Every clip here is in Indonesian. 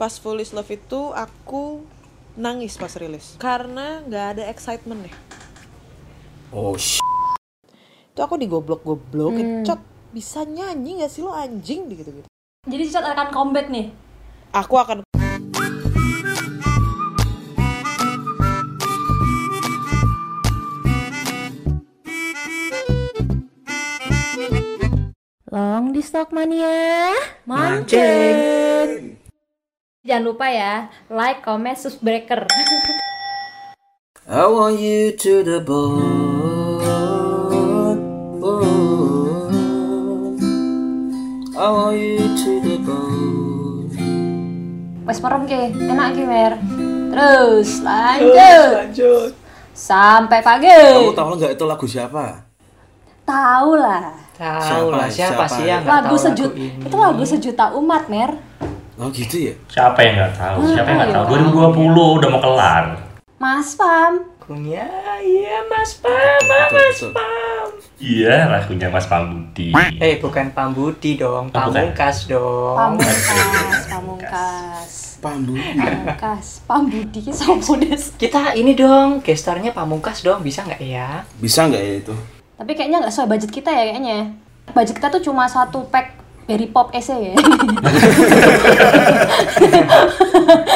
pas Foolish Love itu aku nangis pas rilis karena nggak ada excitement ya. Oh sh. Itu aku digoblok-goblok, kecot bisa nyanyi gak sih lo anjing gitu gitu. Jadi Cicot akan comeback nih. Aku akan Long di Stock Mania. Mancing. Jangan lupa ya, like, comment, subscriber. I want you to the bone. I want you to the bone. Wes merem ke, enak ke Mer. Terus lanjut. Lanjut. Sampai pagi. Kamu tahu nggak itu lagu siapa? Tahu lah. Tahu lah siapa, Siapa? sih yang Lagu tahu sejut lagu ini? itu lagu sejuta umat Mer. Oh gitu ya? Siapa yang nggak tahu? Siapa yang nggak iya. tahu? 2020 udah mau kelar. Mas Pam. Lagunya iya Mas Pam, Betul, Mas. Pam. Iya, lagunya Mas Pambudi. Eh bukan Pambudi dong, Oh, bukan. Pamungkas dong. Pamungkas, pamungkas. Pamungkas, Pambudi sopo des. Kita ini dong, gestarnya Pamungkas dong, bisa nggak ya? Bisa nggak ya itu? Tapi kayaknya nggak sesuai budget kita ya kayaknya. Budget kita tuh cuma satu pack Berry Pop ese ya.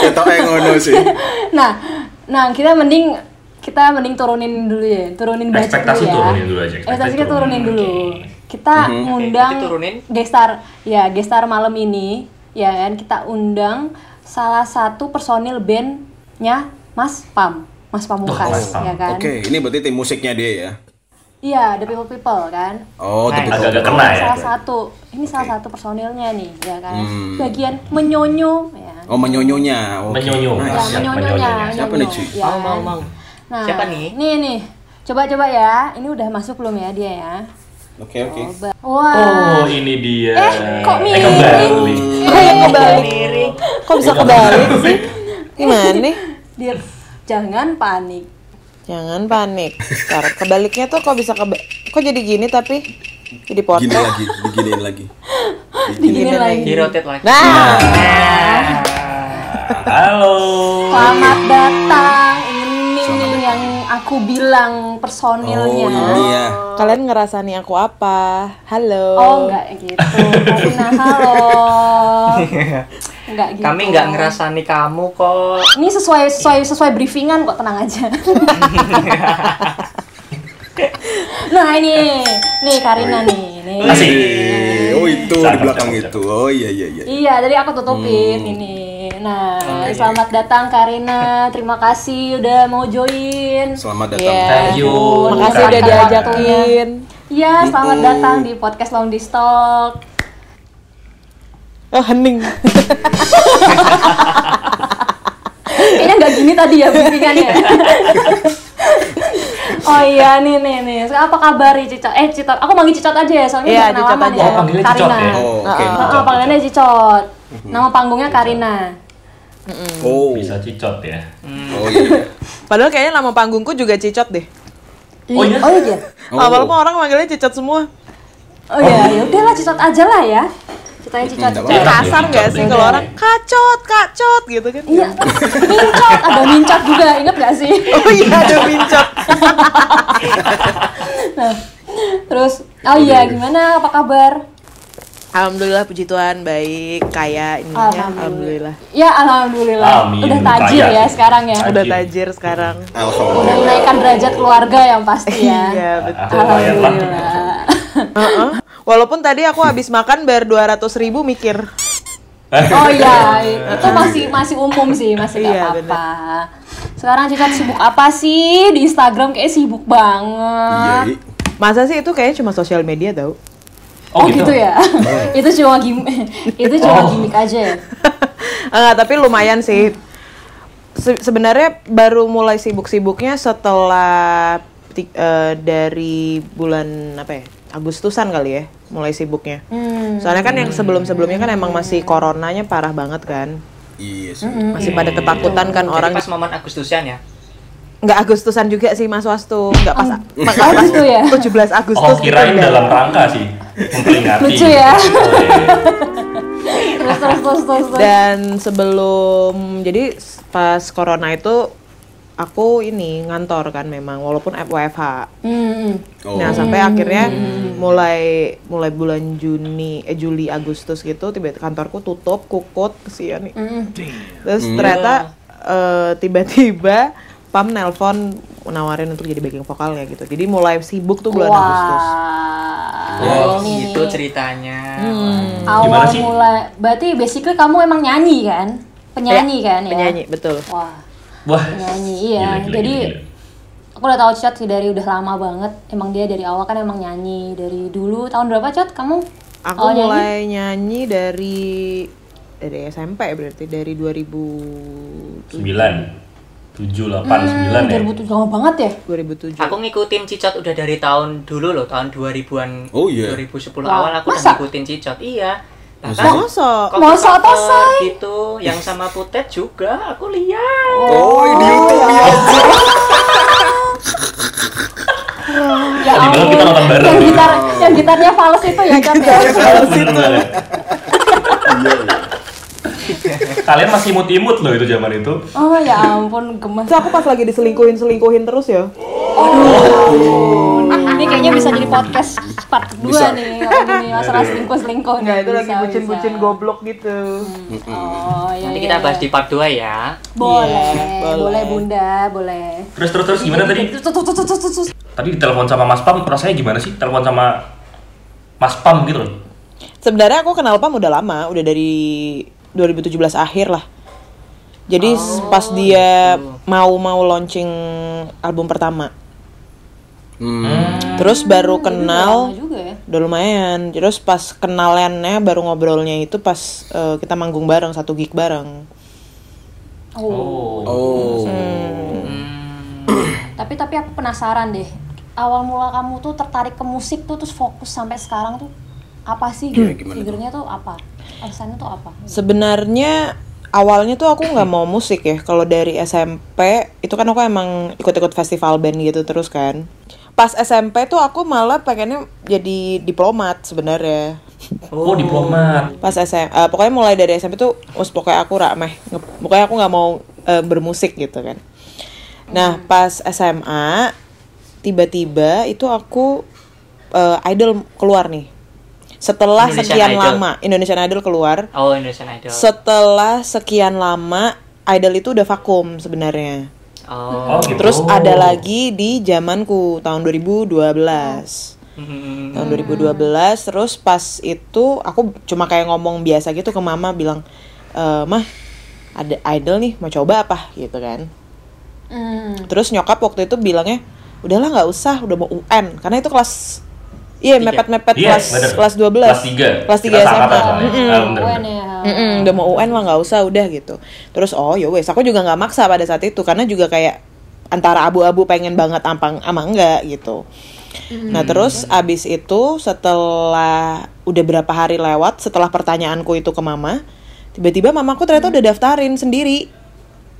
Kita ngono sih. nah, nah kita mending kita mending turunin dulu ya, turunin budget dulu ya. turunin dulu aja, ekspektasi kita turunin turunin, dulu. Kita Mhm. ngundang gestar, ya gestar malam ini, ya kan kita undang salah satu personil bandnya Mas Pam, Mas Pamungkas, Mas Pam. ya kan? Oke, ini berarti tim musiknya dia ya. Iya, The People People kan. Oh, tapi Agak-agak kok- kena ya. salah satu ini salah satu personilnya nih ya kan Hmm. bagian menyonyo ya Oh, menyonyonya. Oke. Menyonyo. ya Nice. Siap, menyonyonya. Siapa nih, Ci? ya Mau, mau, mau. nah Siapa nih? nih nih coba coba ya ini udah masuk belum ya dia ya Oke, oke. coba wah Oh, ini dia. Eh, kok Eh, miring? kembali. Kok yang kebalik? Miring. Kok bisa kebalik sih? Gimana nih? dia jangan panik Jangan panik. Ntar kebaliknya tuh kok bisa keba kok jadi gini tapi jadi Gini potret. lagi, diginiin lagi. digini lagi Di rotate lagi. Nah, Halo. selamat datang ini nih yang aku bilang personilnya Oh, ini ya. kalian ngerasani aku apa? Halo. Oh enggak gitu, Karina halo. Enggak gitu. Kami nggak ngerasani kamu kok. Ini sesuai sesuai sesuai briefingan kok tenang aja. nah ini, nih Karina nih, nih. Asik. Oh, itu di belakang itu. Oh, iya iya iya. Iya, jadi aku tutupin ini. Nah, selamat datang Karina. Terima kasih udah mau join. Selamat datang. Iya. Thank you. Makasih udah Karina. diajakin. Iya, selamat datang di podcast Long di Stock. Oh, hening. Kayaknya nggak gini tadi ya briefingannya. oh iya nih nih nih. Sekarang apa kabar nih Cicot? Eh Cicot, aku manggil Cicot aja ya soalnya Iya, udah kenal Cicot aja. ya. Oh, panggilnya Cicot Karina. ya? Oh, panggilannya Cicot. Nama panggungnya Karina. Oh. Bisa cicot ya. Oh iya. Padahal kayaknya nama panggungku juga Cicot deh. Oh iya? Oh iya. Oh. Awal mah orang manggilnya Cicot semua. Oh iya, ya udahlah Cicot aja lah ya. Cicotnya Cicot. Hmm, nggak apa-apa. Kasar nggak sih kalau orang kacot, kacot gitu kan? Iya, mincot, ada mincot juga, inget gak sih? Oh iya ada mincot. Nah, terus, oh iya, gimana, apa kabar? Alhamdulillah puji Tuhan baik, kaya ininya. Alhamdulillah. Ya, alhamdulillah. Amin, Udah tajir kaya. ya sekarang ya. Tajir. Udah tajir sekarang. Udah Alhamdulillah. menaikkan derajat keluarga yang pasti ya. Iya betul. Ah, lumayan lah. Alhamdulillah. Walaupun tadi aku habis makan bayar 200 ribu mikir. Oh iya, itu masih masih umum sih, masih nggak Iya, apa-apa. Sekarang Cicat sibuk apa sih di Instagram? Kayak sibuk Iya, banget. iya. Masa sih itu kayaknya cuma sosial media tau? Oh, gitu. ya? itu cuma gim itu cuma Oh. gimmick aja ya. Enggak, tapi lumayan sih. Se- sebenarnya baru mulai sibuk-sibuknya setelah eh, dari bulan apa ya? Agustusan kali ya, mulai sibuknya. Hmm. Soalnya kan yang sebelum-sebelumnya kan emang masih coronanya parah banget kan. Iya sih. Masih pada ketakutan kan Jadi orang pas momen Agustusan ya. nggak Agustusan juga sih Mas Wastu, nggak pas pas Oh, gitu ya? 17 Agustus Oh, kirain gitu, dalam rangka sih. Memperingati. Lucu ya. Oh, iya. terus terus terus terus. terus. Dan sebelum jadi pas corona itu aku ini ngantor kan memang walaupun WFH. Hmm, hmm. Oh. Nah, sampai akhirnya mulai mulai bulan Juni eh Juli Agustus gitu tiba kantorku tutup, kukut kesian nih. Hmm. Terus ternyata eh, tiba-tiba Pam nelpon nawarin untuk jadi backing vokalnya gitu. Jadi mulai sibuk tuh bulan Agustus. Wah. Oh, ini gitu nih. ceritanya. Hmm. Oh. Gimana Awal sih? mulai, berarti basically kamu emang nyanyi kan? Penyanyi Ya, kan ya? Penyanyi, betul. Wah, Wah. penyanyi iya. Gila, gila, Jadi gila, gila. aku udah tahu Cot sih dari udah lama banget. Emang dia dari awal kan emang nyanyi dari dulu. Tahun berapa Cot? Kamu? Aku awal nyanyi? mulai nyanyi dari dari SMP berarti dari 2000 sembilan tujuh delapan Hmm, sembilan ya 2007 lama banget ya? 2007. Aku ngikutin Cicot udah dari tahun dulu loh, tahun 2000-an. Oh, iya. 2010 Wah, awal aku masa? udah ngikutin Cicot. Iya. Masa? Bahkan Masa? cover- Masa apa, Say? gitu, yang sama Putet juga aku lihat. Oh, di YouTube ya. Ya Tadi malam kita nonton bareng Yang gitar, yang gitarnya fals itu ya Cot ya? Bener banget. Kalian masih imut-imut loh itu zaman itu Oh ya ampun gemes. Terus aku pas lagi diselingkuhin selingkuhin terus ya. Ini kayaknya bisa jadi podcast part 2 Bisa. nih kalau gini masalah selingkuh-selingkuh. Enggak, itu lagi bucin-bucin goblok gitu. Oh iya. Nanti iya, kita bahas iya. di part 2 ya. Boleh, Iya, boleh, boleh. Bunda, boleh. terus terus terus gimana tadi tadi ditelepon sama Mas Pam rasanya gimana sih telepon sama Mas Pam gitu loh Sebenarnya aku kenal Pam udah lama, udah dari 2017 akhir lah. Jadi s- pas dia mau mau launching album pertama, Hmm. terus baru Lama kenal, juga ya. udah lumayan. Terus pas kenalannya baru ngobrolnya itu pas eh, kita manggung bareng satu gig bareng. Oh. Oh. Tapi tapi aku penasaran deh. Awal mula kamu tuh tertarik ke musik tuh terus fokus sampai sekarang tuh apa sih? Iya? Figurnya tuh apa? Alasannya tuh apa? Sebenarnya awalnya tuh aku nggak mau musik ya. Kalau dari SMP itu kan aku emang ikut-ikut festival band gitu terus kan. Pas SMP tuh aku malah pengennya jadi diplomat sebenarnya. oh, diplomat Pas SM, eh, pokoknya mulai dari SMP tuh, us pokoknya aku rameh. Pokoknya aku nggak mau eh, bermusik gitu kan. Nah pas SMA tiba-tiba itu aku eh, idol keluar nih. Setelah Indonesian sekian Idol. lama Indonesian Idol keluar, Oh, Indonesian Idol. setelah sekian lama idol itu udah vakum sebenarnya. Oh. oh gitu Terus ada lagi di zamanku tahun 2012. Hmm. Tahun 2012 terus pas itu aku cuma kayak ngomong biasa gitu ke mama bilang e, mah ada idol nih mau coba apa gitu kan. Hmm. Terus nyokap waktu itu bilangnya udahlah nggak usah udah mau UN karena itu kelas Iya, mepet-mepet Iya, kelas bener. kelas 12. Kelas tiga. Kelas 3 Kita SMA. Ah, bener, UN bener. ya. Mm-mm, udah mau UN lah nggak usah udah gitu terus oh ya wes aku juga nggak maksa pada saat itu karena juga kayak antara abu-abu pengen banget ampang ama enggak gitu nah terus abis itu setelah udah berapa hari lewat setelah pertanyaanku itu ke mama tiba-tiba mamaku ternyata udah daftarin sendiri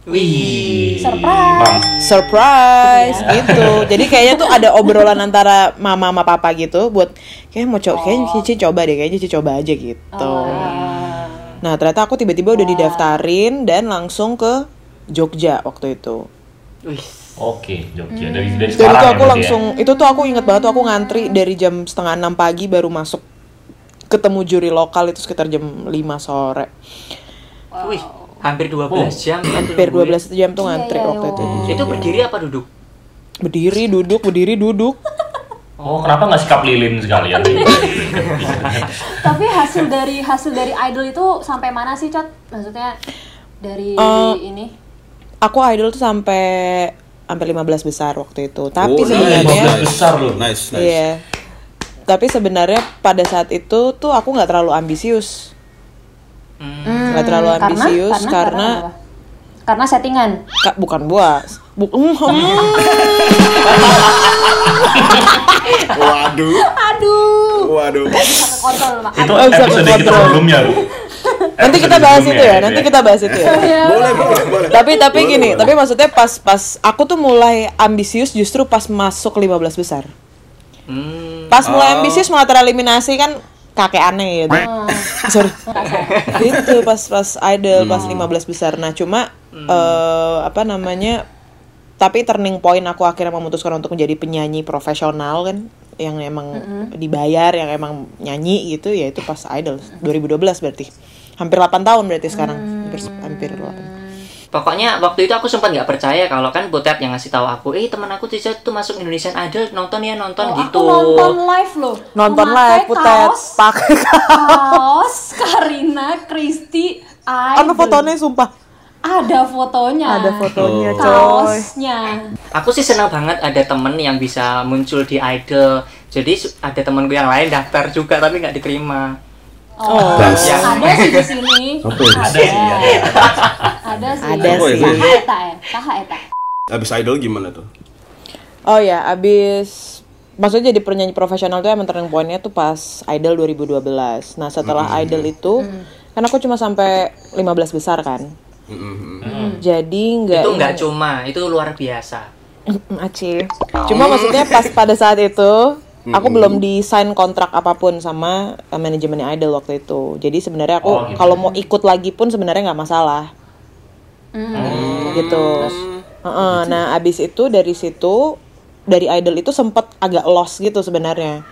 Wih. Surprise. Bang. surprise gitu jadi kayaknya tuh ada obrolan antara mama sama papa gitu buat kayak mau coba kayaknya Cici coba deh kayaknya Cici coba aja gitu Ah. Nah ternyata aku tiba-tiba udah didaftarin dan langsung ke Jogja waktu itu. Wih. Oke, Jogja dari dari Jadi Semarang tuh ya aku berarti langsung, itu tuh aku inget banget tuh aku ngantri dari jam setengah enam pagi baru masuk ketemu juri lokal itu sekitar jam 5 sore. Wih. Hampir 12 Oh. jam. Hampir tunggu ya. 12 jam tuh ngantri Iya, iya, waktu itu. iya. Itu berdiri apa duduk? Berdiri, duduk, berdiri, duduk. Oh, kenapa nggak sikap lilin sekalian? Tapi hasil dari hasil dari idol itu sampai mana sih, Cot? Maksudnya dari Eh, ini? Aku idol tuh sampai sampai 15 besar waktu itu. Tapi Oh, sebenarnya 15 besar loh. Nice, nice. Iya. Tapi sebenarnya pada saat itu tuh aku nggak terlalu ambisius. Hmm. Nggak terlalu karena ambisius karena karena, apa? karena settingan. Kak, bukan buas. Bu Hmm, Waduh. Aduh. Waduh. Itu bisa episode kita sebelumnya, Bu. nanti kita bahas itu ya. Nanti kita bahas itu ya. Boleh, boleh, boleh. tapi tapi Boleh, gini, boleh. tapi maksudnya pas pas aku tuh mulai ambisius justru pas masuk 15 besar. Hmm. Pas mulai Oh. ambisius malah tereliminasi kan kakek aneh gitu. Sorry. itu pas pas idol pas 15 besar. Nah, cuma eh, apa namanya? Tapi turning point aku akhirnya memutuskan untuk menjadi penyanyi profesional kan yang emang dibayar, yang emang nyanyi gitu ya itu pas idol 2012 berarti. Hampir 8 tahun berarti sekarang. Hampir hampir 8. Pokoknya waktu itu aku sempat nggak percaya kalau kan Butet yang ngasih tahu aku, eh teman aku Cica tuh masuk Indonesian Idol, nonton ya nonton Oh, gitu. Aku nonton live loh. Nonton Memakai live putet kaos, pakai kaos Karina Kristi Idol. Anu fotonya sumpah. Ada fotonya. Ada fotonya, coy. Kaosnya. Aku sih senang banget ada temen yang bisa muncul di Idol. Jadi ada temenku yang lain daftar juga tapi nggak diterima. Oh, Bas. ada sih di sini. Apa ya? Ada. sih, ada. Ada sih. Ada ya, sih. Saha eta ya? Saha eta. Abis idol gimana tuh? Oh ya, abis maksudnya jadi penyanyi profesional tuh emang turning point-nya tuh pas Idol 2012. Nah, setelah Idol itu kan aku cuma sampai 15 besar kan. Mm-mm. Jadi nggak itu nggak cuma, itu luar biasa. Acih. Cuma maksudnya pas pada saat itu aku belum di sign kontrak apa pun sama uh, manajemennya Idol waktu itu. Jadi sebenarnya aku Oh, gitu. kalau mau ikut lagi pun sebenarnya nggak masalah. Gitu. Heeh, nah abis itu dari situ dari Idol itu sempet agak lost gitu sebenarnya.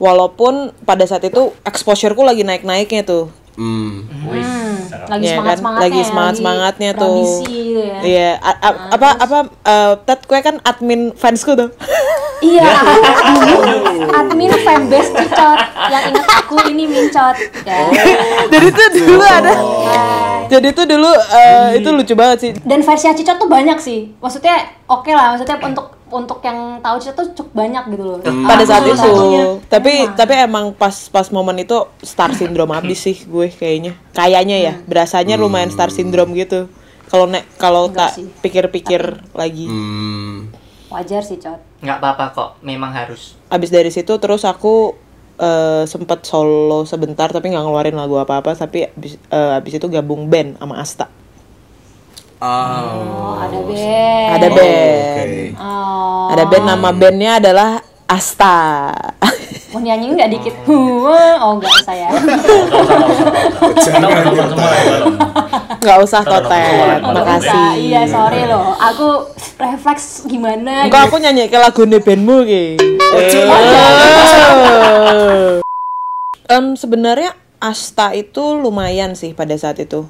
Walaupun pada saat itu exposure-ku lagi naik-naiknya tuh. Hmm. Wih, Lagi Iya semangat kan? semangatnya. Lagi semangat-semangatnya tuh. Tradisi gitu ya. Iya, a- apa apa uh, Ted kue kan admin fansku tuh. Iya, dulu admin fanbase Cicot yang ingat aku ini Mincot. Ya. Jadi tuh dulu ada. Jadi tuh dulu uh, itu lucu banget sih. Dan versi Cicot tuh banyak sih. Maksudnya oke lah, maksudnya untuk untuk yang tahu Cicot tuh cukup banyak gitu loh. pada Aku saat itu. satunya. Tapi Emang. tapi emang pas pas momen itu star syndrome abis sih gue kayaknya. Kayaknya ya, berasanya lumayan star syndrome gitu. Kalau nek kalau tak pikir-pikir lagi. Hmm. wajar sih Cot. Nggak apa-apa kok, memang harus. Abis dari situ terus aku eh, sempet solo sebentar tapi nggak ngeluarin lagu apa-apa tapi abis, eh, abis itu gabung band sama Asta. Oh, ada band. Ada Oh, band. Oh. Ada band nama bandnya adalah Asta. Mau nyanyi nggak dikit? Oh nggak usah ya. Kita udah nonton semua ya. Nggak usah Nonton totet, makasih. usah. Iya sorry loh. Aku refleks gimana? Enggak aku nyanyi ke lagu bandmu ki. Em, sebenarnya Asta itu lumayan sih pada saat itu.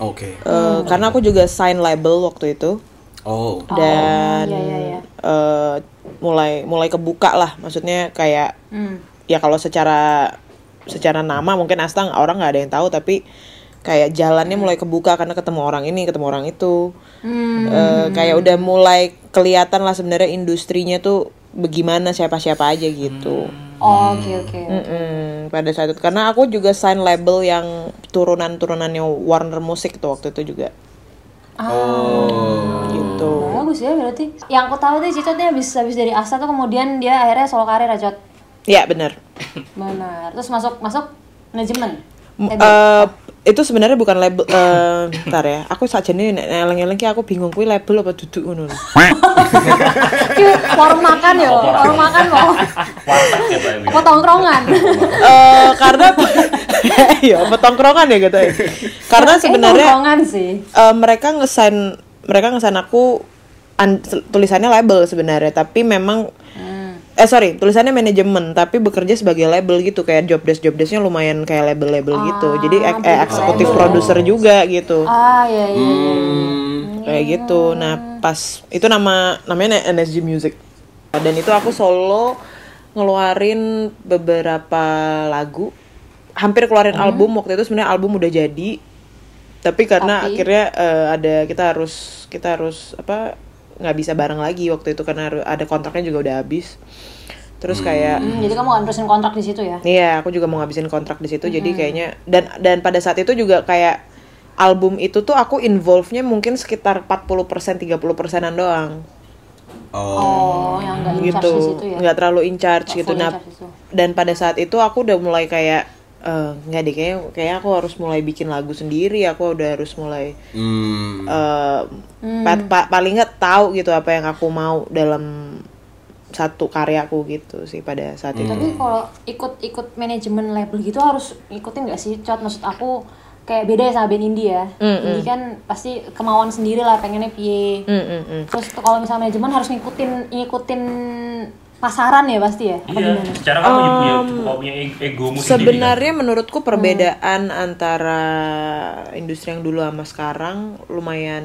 Oke. Eh, Karena aku juga sign label waktu itu Oh. dan iya, iya, iya. eh, mulai mulai kebuka lah. Maksudnya kayak Hmm. ya kalau secara secara nama mungkin Asta nggak- orang nggak ada yang tahu tapi kayak jalannya mulai kebuka karena ketemu orang ini ketemu orang itu Hmm. Eh, kayak udah mulai kelihatan lah sebenarnya industrinya tuh bagaimana siapa-siapa aja gitu Oh, Oke oke. Mm-mm, pada saat itu karena aku juga sign label yang turunan-turunannya Warner Music tuh waktu itu juga Oh. gitu Bagus ya berarti. Yang aku tahu tuh Cicot dia habis habis dari Asta tuh kemudian dia akhirnya solo karir Cot. ya benar Benar. Terus masuk masuk manajemen. Eh, eh, itu sebenarnya bukan label eh ntar ya aku saja nih eleng-eleng ki aku bingung kui label apa duduk ngono lho. Ki, warung makan ya, warung makan loh. Warteg ya. Apa tongkrongan? Eh, karena ya apa tongkrongan ya gitu ya karena sebenarnya tongkrongan sih. eh, mereka ngesign mereka ngesign aku an- tulisannya label sebenarnya tapi memang eh sorry tulisannya manajemen tapi bekerja sebagai label gitu kayak job desk job desknya lumayan kayak label-label gitu jadi ek- eh, jadi eksekutif label. produser juga gitu Ah iya iya. iya. kayak gitu nah pas itu nama namanya NSG Music dan itu aku solo ngeluarin beberapa lagu hampir keluarin album waktu itu sebenarnya album udah jadi tapi karena Tapi? akhirnya eh, ada kita harus kita harus apa nggak bisa bareng lagi waktu itu karena ada kontraknya juga udah habis terus kayak Hmm, jadi kamu terusin kontrak di situ ya? Iya, aku juga mau ngabisin kontrak di situ. Jadi kayaknya dan dan pada saat itu juga kayak album itu tuh aku involve-nya mungkin sekitar 40% 30 persenan doang Oh. Oh, yang nggak in charge gitu. di situ ya? Nggak terlalu in charge Nggak gitu. full in Nah, charge dan pada saat itu aku udah mulai kayak eh nggak deh kayak kayak aku harus mulai bikin lagu sendiri. Aku udah harus mulai Hmm. eh pa- pa- paling nggak tahu gitu apa yang aku mau dalam satu karyaku gitu sih pada saat itu. Tapi kalau ikut-ikut manajemen label gitu harus ikutin nggak sih, Cot? Maksud aku kayak beda ya sama band indie ya. Indie kan pasti kemauan sendiri lah pengennya piye. Mm, mm, mm. Terus kalau misalnya manajemen harus ngikutin ngikutin pasaran ya pasti ya. Iya, gimana? secara kamu punya, punya, punya egomu sendiri kan? Sebenarnya menurutku perbedaan antara industri yang dulu sama sekarang lumayan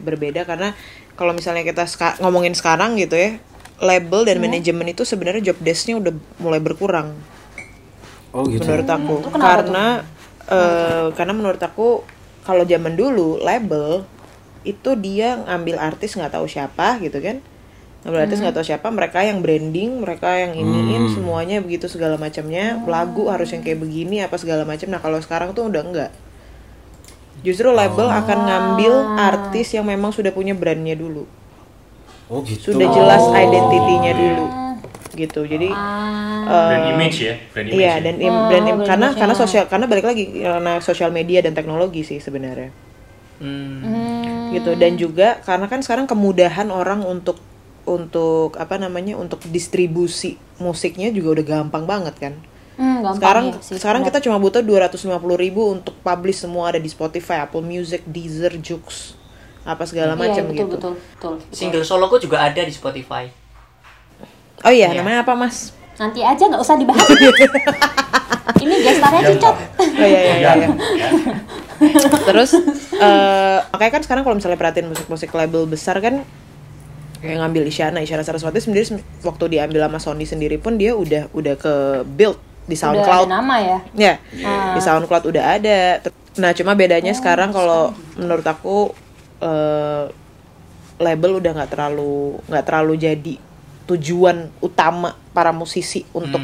berbeda karena kalau misalnya kita ngomongin sekarang gitu ya, label dan manajemen itu sebenarnya job desk-nya udah mulai berkurang Oh gitu. menurut aku. itu kenapa karena eh, karena menurut aku kalau zaman dulu label itu dia ngambil artis nggak tahu siapa gitu kan. Ngambil artis nggak tahu siapa, mereka yang branding, mereka yang iniin semuanya begitu segala macamnya. Lagu harus yang kayak begini apa segala macam. Nah, kalau sekarang tuh udah enggak. Justru label akan ngambil artis yang memang sudah punya brandnya dulu. Oh gitu. Sudah jelas identitinya dulu. Gitu. Jadi brand image ya, brand image. Iya ya. dan im- brand im- karena karena sosial karena balik lagi karena sosial media dan teknologi sih sebenarnya Hmm. gitu dan juga karena kan sekarang kemudahan orang untuk untuk apa namanya untuk distribusi musiknya juga udah gampang banget kan Hmm, gampang sekarang ya sih. sekarang kita cuma butuh 250.000 ribu untuk publish semua ada di Spotify, Apple Music, Deezer, Joox apa segala Iya, macam betul, gitu. betul, betul, betul. Single soloku juga ada di Spotify. Oh iya, Iya. namanya apa Mas? Nanti aja nggak usah dibahas. Ini gestarnya cicot. Oh iya iya iya. iya. Terus eh makanya kan sekarang kalau misalnya perhatiin musik-musik label besar kan kayak ngambil Isyana, Isyana Saraswati sendiri waktu diambil sama Sony sendiri pun dia udah udah ke build di Udah ada SoundCloud. nama ya. Ya, di SoundCloud udah ada. Nah, cuma bedanya sekarang kalau menurut aku eh, label udah nggak terlalu nggak terlalu jadi tujuan utama para musisi untuk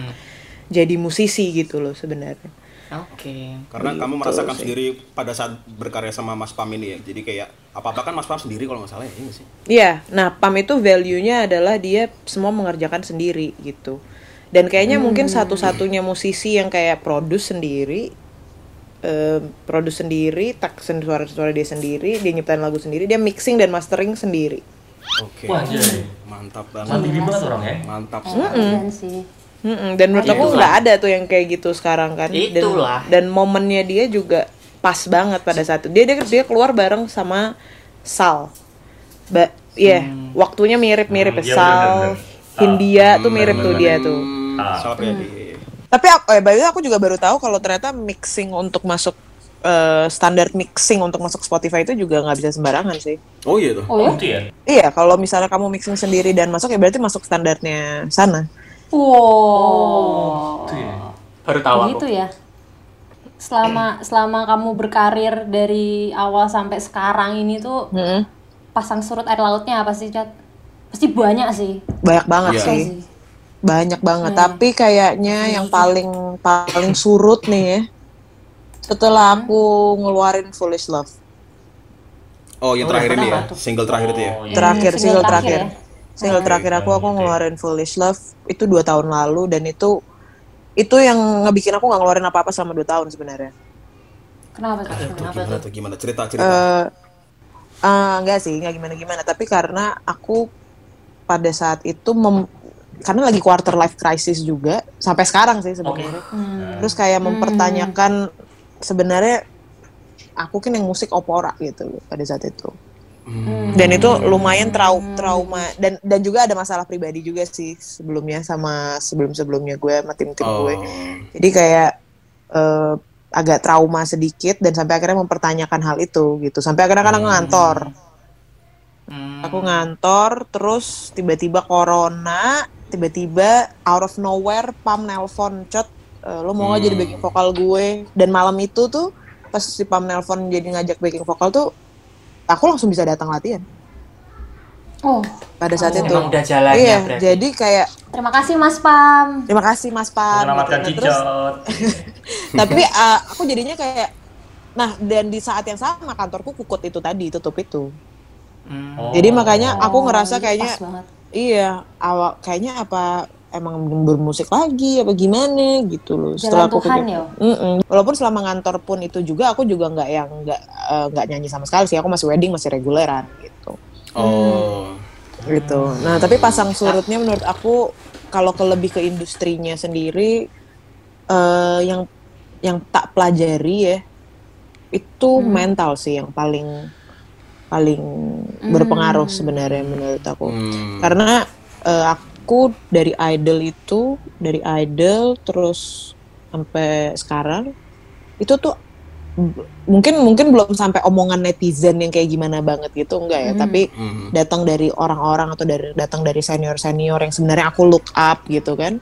jadi musisi gitu loh sebenarnya. Oke. Karena kamu Gitu merasakan sih. sendiri pada saat berkarya sama Mas Pam ini ya. Jadi kayak apa-apa kan Mas Pam sendiri kalau nggak salah ya, iya sih? Iya, nah PAM itu value-nya adalah dia semua mengerjakan sendiri gitu. Dan kayaknya mungkin satu-satunya musisi yang kayak produce sendiri, eh, produce sendiri, tak suara-suara dia sendiri, dia nyiptain lagu sendiri, dia mixing dan mastering sendiri. Oke. Wah, jadi Mantap banget. mandiri banget orang ya. Mantap. Keren sih. Mm-mm, Dan menurut aku nggak ada tuh yang kayak gitu sekarang kan. Dan, Itulah. dan momennya dia juga pas banget pada saat itu. Dia dia, dia keluar bareng sama Sal. Ba iya, waktunya mirip-mirip Hmm, ya. iya, Sal, bener-bener. Hindia tuh mirip tuh dia tuh. Hmm, Ah. ya. iya, iya. Tapi aku, eh, by the way, aku juga baru tahu kalau ternyata mixing untuk masuk eh, standar mixing untuk masuk Spotify itu juga nggak bisa sembarangan sih. Oh iya tuh. Oh ya? Gitu ya. Iya, kalau misalnya kamu mixing sendiri dan masuk ya berarti masuk standarnya sana. Wow. Gitu ya. Baru tahu aku. Begitu ya. Selama selama kamu berkarir dari awal sampai sekarang ini tuh Mm-mm. pasang surut air lautnya apa sih, Cat? Pasti banyak sih. Banyak banget Iya. sih. Sih. Banyak banget, tapi kayaknya yang paling paling surut nih ya. Setelah aku ngeluarin Foolish Love. Oh, yang Oh, terakhir ini ya. tuh? Single terakhir itu ya. Oh. Terakhir, single single terakhir terakhir. ya? Single terakhir aku aku ngeluarin Foolish Love itu dua tahun lalu dan itu itu yang ngebikin aku nggak ngeluarin apa-apa selama dua tahun sebenarnya. Kenapa tuh? Tuh, Kenapa gimana tuh? Gimana? Cerita, cerita. Eh ah, enggak sih, nggak gimana-gimana. Tapi karena aku pada saat itu mem- karena lagi quarter life crisis juga sampai sekarang sih sebenarnya. Terus kayak mempertanyakan sebenarnya aku kan yang musik opera gitu pada saat itu. Dan itu lumayan trau trauma dan dan juga ada masalah pribadi juga sih sebelumnya sama sebelum-sebelumnya gue sama tim-tim Oh. gue. Jadi kayak eh, agak trauma sedikit dan sampai akhirnya mempertanyakan hal itu gitu. Sampai akhirnya kan aku ngantor. Hmm. Aku ngantor terus tiba-tiba corona, tiba-tiba out of nowhere Pam nelpon cot eh, lo mau nggak jadi backing vokal gue dan malam itu tuh pas si Pam nelpon jadi ngajak backing vokal tuh aku langsung bisa datang latihan Oh, pada saat itu. Emang udah jalannya Iya, berarti. jadi kayak terima kasih Mas Pam. terima kasih Mas Pam. Menyelamatkan gitu. Nah, terus cicot. tapi uh, aku jadinya kayak nah dan di saat yang sama kantorku kukut itu tadi tutup itu Hmm. Oh. jadi makanya aku Oh, ngerasa jadi kayaknya pas banget. iya awal kayaknya apa emang belum bermusik lagi apa gimana gitu loh Jalan aku Tuhan pikir- ya? Walaupun selama ngantor pun itu juga aku juga nggak yang nggak eh, nggak nyanyi sama sekali sih aku masih wedding masih reguleran gitu Oh. gitu. Nah, tapi pasang surutnya menurut aku kalau ke lebih ke industrinya sendiri eh yang yang tak pelajari ya itu mental sih yang paling paling berpengaruh sebenarnya menurut aku. Hmm. Karena eh, aku dari idol itu dari idol terus sampai sekarang itu tuh mungkin mungkin belum sampai omongan netizen yang kayak gimana banget gitu enggak ya tapi Hmm. datang dari orang-orang atau dari datang dari senior senior yang sebenarnya aku look up gitu kan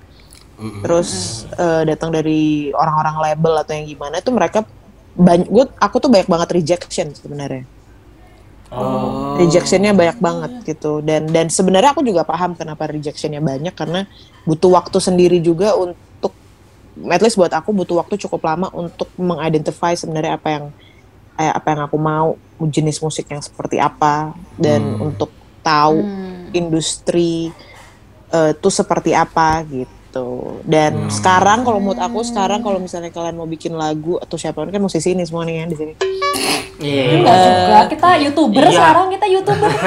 Mm-mm. terus eh, datang dari orang-orang label atau yang gimana itu mereka banyak gue aku tuh banyak banget rejection sebenarnya Oh. rejectionnya banyak banget gitu. Dan dan sebenarnya aku juga paham kenapa rejectionnya banyak karena butuh waktu sendiri juga untuk at least buat aku butuh waktu cukup lama untuk mengidentify sebenarnya apa yang eh, apa yang aku mau jenis musik yang seperti apa dan untuk tahu industri eh, itu seperti apa gitu dan sekarang kalau menurut aku sekarang kalau misalnya kalian mau bikin lagu atau siapa kan musisi ini semua nih ya di sini Iya. Enggak juga, kita youtuber Iya. sekarang kita youtuber.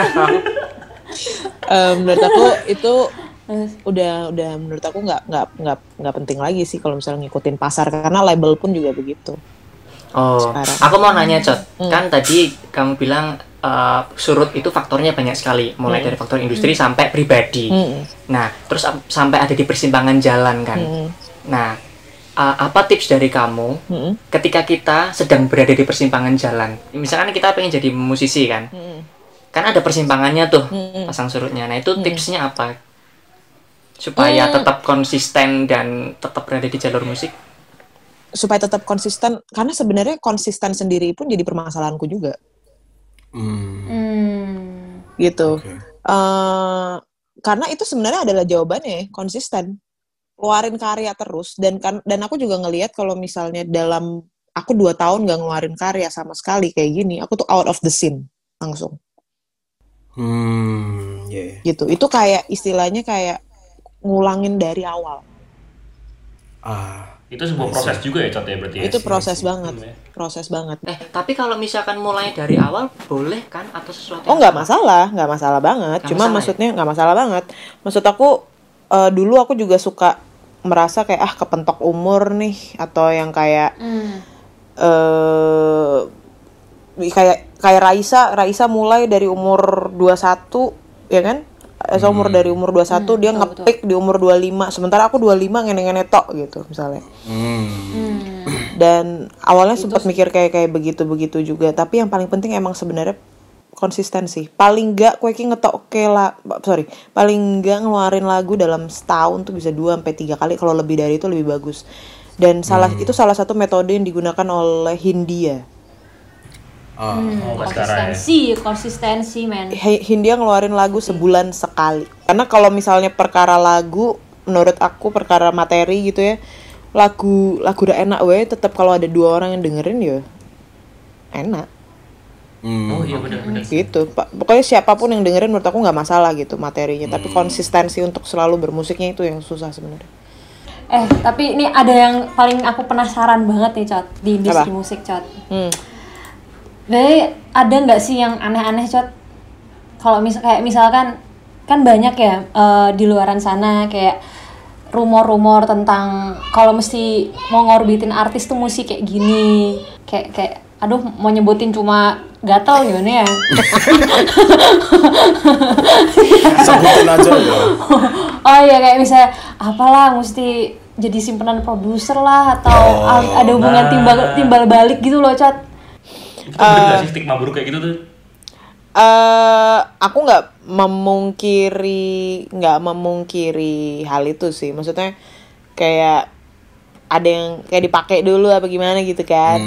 Eh, menurut aku itu udah udah menurut aku nggak nggak nggak nggak penting lagi sih kalau misalnya ngikutin pasar karena label pun juga begitu Oh, Sekarang. aku mau nanya, Cot. Hmm. Kan tadi kamu bilang eh, surut itu faktornya banyak sekali, mulai dari faktor industri sampai pribadi. Hmm. Nah, terus sampai ada di persimpangan jalan kan. Hmm. Nah, eh, apa tips dari kamu Hmm. ketika kita sedang berada di persimpangan jalan? Misalkan kita pengen jadi musisi kan, Hmm. kan ada persimpangannya tuh, Hmm. pasang surutnya. Nah, itu tipsnya apa? Supaya Hmm. tetap konsisten dan tetap berada di jalur musik. supaya tetap konsisten karena sebenarnya konsisten sendiri pun jadi permasalahanku juga Hmm. Hmm. gitu Oke. Eh, karena itu sebenarnya adalah jawabannya konsisten keluarin karya terus dan kan dan aku juga ngelihat kalau misalnya dalam aku dua tahun gak ngeluarin karya sama sekali kayak gini aku tuh out of the scene langsung Hmm. Ya. gitu itu kayak istilahnya kayak ngulangin dari awal Ah. Itu sebuah proses juga ya, Cot ya berarti ya? itu proses banget Hmm, ya. proses banget Eh, tapi kalau misalkan mulai dari awal boleh kan atau sesuatu oh nggak salah? masalah nggak masalah banget Nggak cuma masalah ya? maksudnya nggak masalah banget maksud aku eh, dulu aku juga suka merasa kayak ah kepentok umur nih atau yang kayak Hmm. eh kayak kayak Raisa Raisa mulai dari umur 21 ya kan Esa umur dari umur 21 dia betul, ngepick di umur 25 sementara aku 25 ngene-ngene tok gitu misalnya. Hmm. dan awalnya sempat mikir kayak kayak begitu begitu juga. Tapi yang paling penting emang sebenarnya konsistensi paling enggak kue ki ngetok oke lah sorry paling enggak ngeluarin lagu dalam setahun tuh bisa dua sampai tiga kali. Kalau lebih dari itu lebih bagus. Dan salah itu salah satu metode yang digunakan oleh Hindia. Oh, pas sekarang ya. Konsistensi, konsistensi, men. Hi- Hindia ngeluarin lagu sebulan sekali karena kalau misalnya perkara lagu menurut aku perkara materi gitu ya lagu lagu udah enak weh tetap kalau ada dua orang yang dengerin ya enak Hmm. Oh iya benar-benar. gitu Pak. pokoknya siapa pun yang dengerin menurut aku nggak masalah gitu materinya tapi konsistensi untuk selalu bermusiknya itu yang susah sebenarnya Eh, tapi ini ada yang paling aku penasaran banget nih, Cot, di industri Apa? musik, Cot. hmm. Jadi ada nggak sih yang aneh-aneh, Cot? Kalau misal kayak misalkan kan banyak ya eh, di luaran sana kayak rumor-rumor tentang kalau mesti mau ngorbitin artis tuh musik kayak gini. Kayak kayak aduh mau nyebutin cuma gatel gimana ya? Sebutin aja ya. oh iya kayak misalnya apalah mesti jadi simpenan produser lah atau a- ada hubungan nah. timbal timbal balik gitu loh cat Itu bener gak sih stigma buruk kayak gitu tuh? eh aku nggak memungkiri nggak memungkiri hal itu sih. Maksudnya kayak ada yang kayak dipakai dulu apa gimana gitu kan.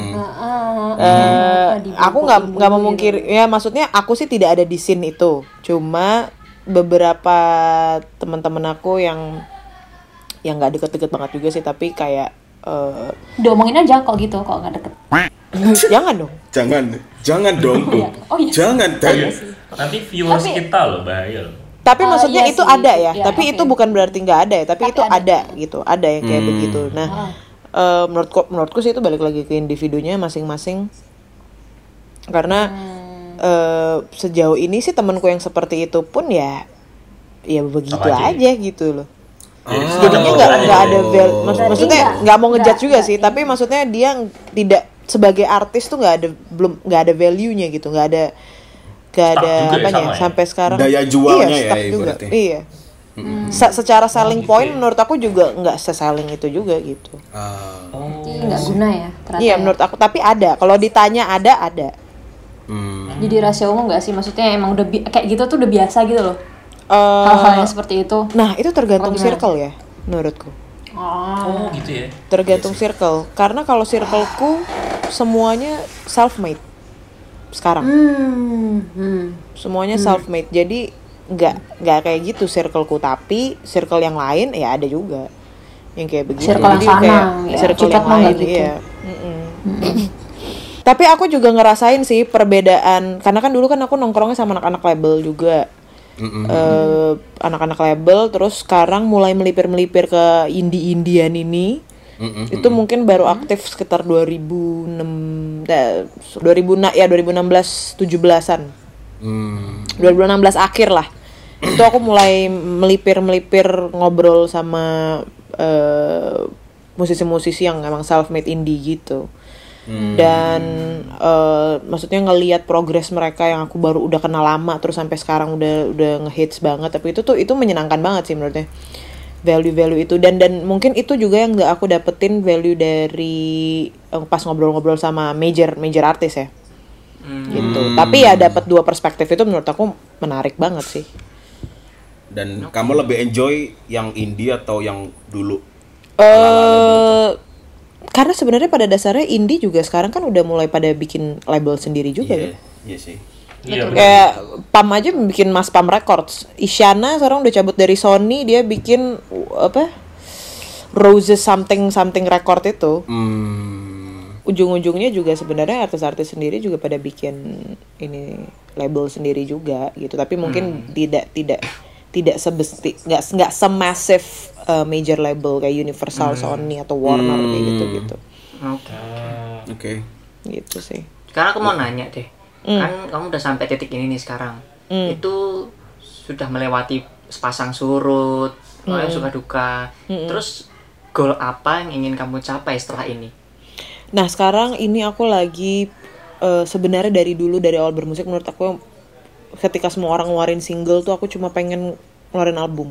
Eh, aku nggak nggak memungkiri ya maksudnya aku sih tidak ada di scene itu. Cuma beberapa teman-teman aku yang yang nggak deket-deket banget juga sih tapi kayak eh, diomongin aja kok gitu kok nggak deket jangan dong Jangan, jangan dong. iya. Oh iya. Jangan, Oh, iya. Nanti viewers Tapi- kita loh bahaya loh. tapi Oh, maksudnya iya itu sih. ada ya Iya, tapi oke. itu bukan berarti nggak ada ya tapi, Tapi itu ada. ada. gitu ada yang kayak Hmm. begitu nah eh, menurutku menurutku sih itu balik lagi ke individunya masing-masing karena Hmm. eh, sejauh ini sih temanku yang seperti itu pun ya ya begitu aja aja gitu loh Jadi jadinya nggak nggak ada val mak- Berarti maksudnya nggak- mau ngejudge nggak- juga sih tapi maksudnya dia tidak sebagai artis tuh nggak ada belum nggak ada value nya gitu nggak ada nggak ada ya, apanya sama ya? sampai sekarang. Daya jualnya iya, ya, juga. iya. Se- secara selling point ya. menurut aku juga nggak se-selling itu juga gitu. Ah, Oh. Nggak guna ya ternyata iya ya. menurut aku tapi ada. Kalau ditanya ada ada. Hmm. jadi rahasia umum nggak sih? Maksudnya emang udah bi- kayak gitu tuh udah biasa gitu loh Eh, hal-hal yang seperti itu. nah itu tergantung Oh, circle ya menurutku. Oh Oh. gitu ya. tergantung circle. Karena kalau circleku semuanya self made sekarang. Hmm, hmm. semuanya self made jadi nggak nggak kayak gitu circleku. Tapi circle yang lain ya ada juga yang kayak begitu Circle yang Jadi sana, kayak ya. circle yang lain gitu. iya. Mm-mm. tapi aku juga ngerasain sih perbedaan karena kan dulu kan aku nongkrongnya sama anak-anak label juga Mm-mm. Eh, anak-anak label terus sekarang mulai melipir-melipir ke indie-indian ini Mm-mm. itu mungkin baru aktif sekitar 2006 eh, 2000 na- ya 2016 17-an Hmm. 2016 akhir lah itu aku mulai melipir melipir ngobrol sama eh, musisi-musisi yang emang self made indie gitu dan eh, maksudnya ngelihat progres mereka yang aku baru udah kenal lama terus sampai sekarang udah udah ngehits banget. Tapi itu tuh itu menyenangkan banget sih menurutnya. Value-value itu. Dan dan mungkin itu juga yang nggak aku dapetin value dari eh, pas ngobrol-ngobrol sama major major artis ya. Gitu. Tapi ya dapat dua perspektif itu menurut aku menarik banget sih. Dan kamu lebih enjoy yang indie atau yang dulu? eh karena sebenarnya pada dasarnya indie juga sekarang kan udah mulai pada bikin label sendiri juga Iya, ya iya sih. Iya. kayak Pam aja bikin Mas Pam Records Isyana sekarang udah cabut dari Sony dia bikin uh, apa Roses something something record itu Hmm. ujung-ujungnya juga sebenarnya artis-artis sendiri juga pada bikin ini label sendiri juga gitu tapi mungkin tidak tidak tidak sebesti nggak nggak semasif uh, major label kayak Universal Sony atau Warner kayak gitu gitu Oke. Hmm. Oke. gitu sih Sekarang aku mau nanya deh. Kan kamu udah sampai titik ini nih sekarang. Itu sudah melewati sepasang surut, mulai suka duka. Terus goal apa yang ingin kamu capai setelah ini? Nah sekarang ini aku lagi eh, sebenarnya dari dulu dari awal bermusik menurut aku ketika semua orang ngeluarin single tuh aku cuma pengen ngeluarin album.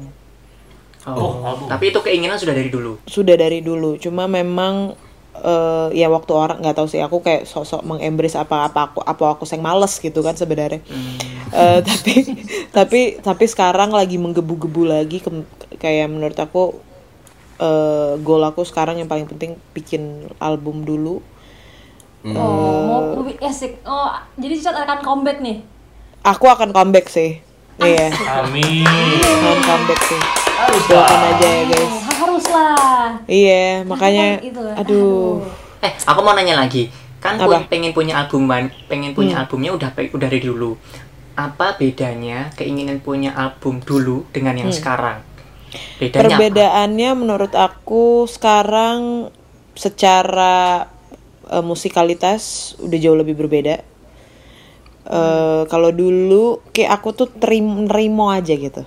Oh, album. Tapi itu keinginan sudah dari dulu. Sudah dari dulu. Cuma memang eh, ya waktu orang nggak tahu sih aku kayak sok-sok mengembrace apa apa aku apa aku seng males gitu kan sebenarnya. Eh, tapi tapi tapi sekarang lagi menggebu-gebu lagi ke- kayak menurut aku eh goal aku sekarang yang paling penting bikin album dulu. oh mau lebih asik oh jadi Cicat akan comeback nih Aku akan comeback sih. Iya. Amin. akan comeback sih Harus doakan aja ya guys Oh, harus lah iya makanya Itu, aduh Eh, aku mau nanya lagi. Kan Apa? pengen punya album pengen punya albumnya udah pe- udah dari dulu. Apa bedanya keinginan punya album dulu dengan yang sekarang? Bedanya apa? perbedaannya menurut aku sekarang secara eh, musikalitas udah jauh lebih berbeda Eh, kalau dulu kayak aku tuh terim nerimo aja gitu.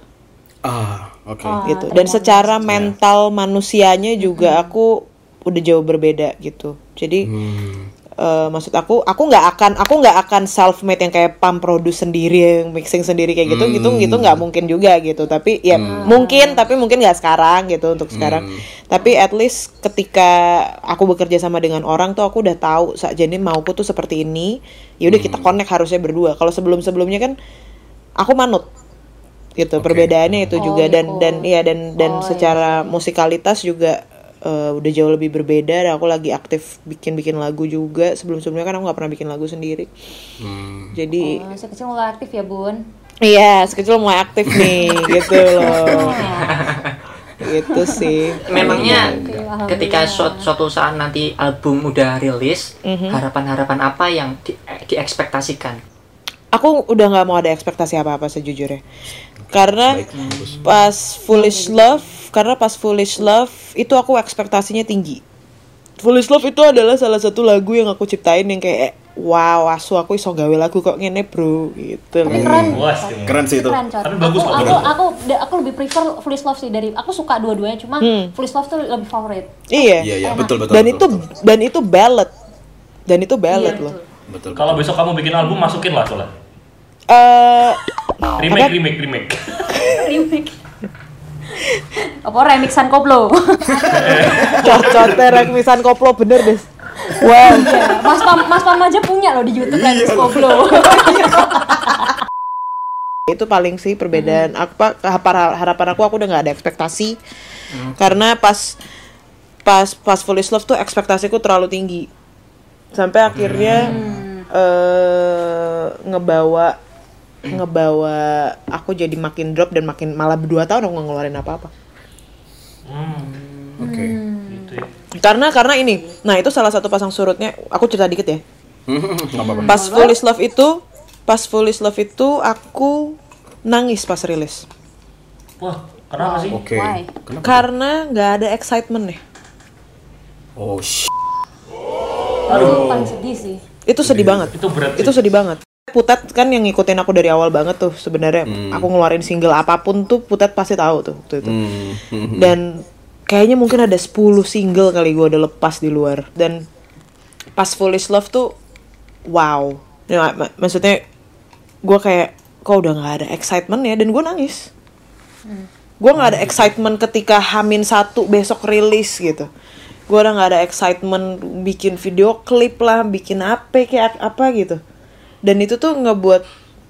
Ah, oke. gitu. dan secara mental manusianya juga aku udah jauh berbeda gitu. Jadi Hmm. Eh, maksud aku aku nggak akan aku nggak akan self made yang kayak pam produce sendiri yang mixing sendiri kayak gitu. Gitu gitu nggak mungkin juga gitu. Tapi ya mungkin tapi mungkin nggak sekarang gitu untuk sekarang. Tapi at least ketika aku bekerja sama dengan orang tuh aku udah tahu saat jadi mauku tuh seperti ini. Ya udah kita connect harusnya berdua. Kalau sebelum sebelumnya kan aku manut gitu perbedaannya itu juga. Dan dan iya dan dan secara musikalitas juga eh, udah jauh lebih berbeda dan aku lagi aktif bikin bikin lagu juga. Sebelum sebelumnya kan aku nggak pernah bikin lagu sendiri. Hmm. jadi oh, sekecil mulai aktif ya bun? Iya sekecil mulai aktif nih gitu loh. Gitu sih. Memangnya Oke, alhamdulillah. ketika suatu, suatu saat nanti album udah rilis, harapan-harapan apa yang di, diekspektasikan? aku udah nggak mau ada ekspektasi apa apa sejujurnya karena pas foolish love karena pas foolish love itu aku ekspektasinya tinggi Foolish Love itu adalah salah satu lagu yang aku ciptain yang kayak wow asu aku iso gawe lagu kok ngene bro gitu Tapi keren. Cot. ya. Keren sih itu. Keren. Tapi bagus aku, kok, aku, aku, aku lebih prefer Foolish Love sih dari aku suka dua-duanya cuma Foolish Love tuh lebih favorit. iya Iya iya betul betul. dan betul, itu betul. dan itu ballad dan itu ballad Iya, loh betul. betul. Kalau besok kamu bikin album masukin lah soalnya. Eh Remake, remake, remake. Remake. Apa remixan koplo? cocok remisan koplo bener deh wow. Iya, Mas Pam Mas Pam aja punya loh di YouTube remix koplo. itu paling sih perbedaan. Apa harapan harapan aku aku udah nggak ada ekspektasi. Karena pas pas pas Foolish Love tuh ekspektasiku terlalu tinggi. Sampai akhirnya eh ngebawa ngebawa aku jadi makin drop dan makin malah berdua tahun aku nggak ngeluarin apa apa Hmm, Oke. gitu ya. karena karena ini nah itu salah satu pasang surutnya aku cerita dikit ya apa-apa. pas Foolish Love itu pas Foolish Love itu aku nangis pas rilis Wah, kenapa sih? Oke. Kenapa? karena nggak ada excitement nih Oh sh. Aduh, paling sedih sih. itu sedih banget Itu berat itu sedih banget Putet kan yang ngikutin aku dari awal banget tuh sebenarnya. Aku ngeluarin single apa pun tuh Putet pasti tahu tuh waktu itu. Hmm, hmm, dan kayaknya mungkin ada 10 single kali gue udah lepas di luar. Dan pas Foolish Love tuh wow. Ya, mak- maksudnya gue kayak kok udah nggak ada excitement ya? Dan gue nangis. Gue nggak ada excitement ketika Hamin satu besok rilis gitu. Gue udah nggak ada excitement bikin video klip lah bikin apa kayak apa gitu dan itu tuh ngebuat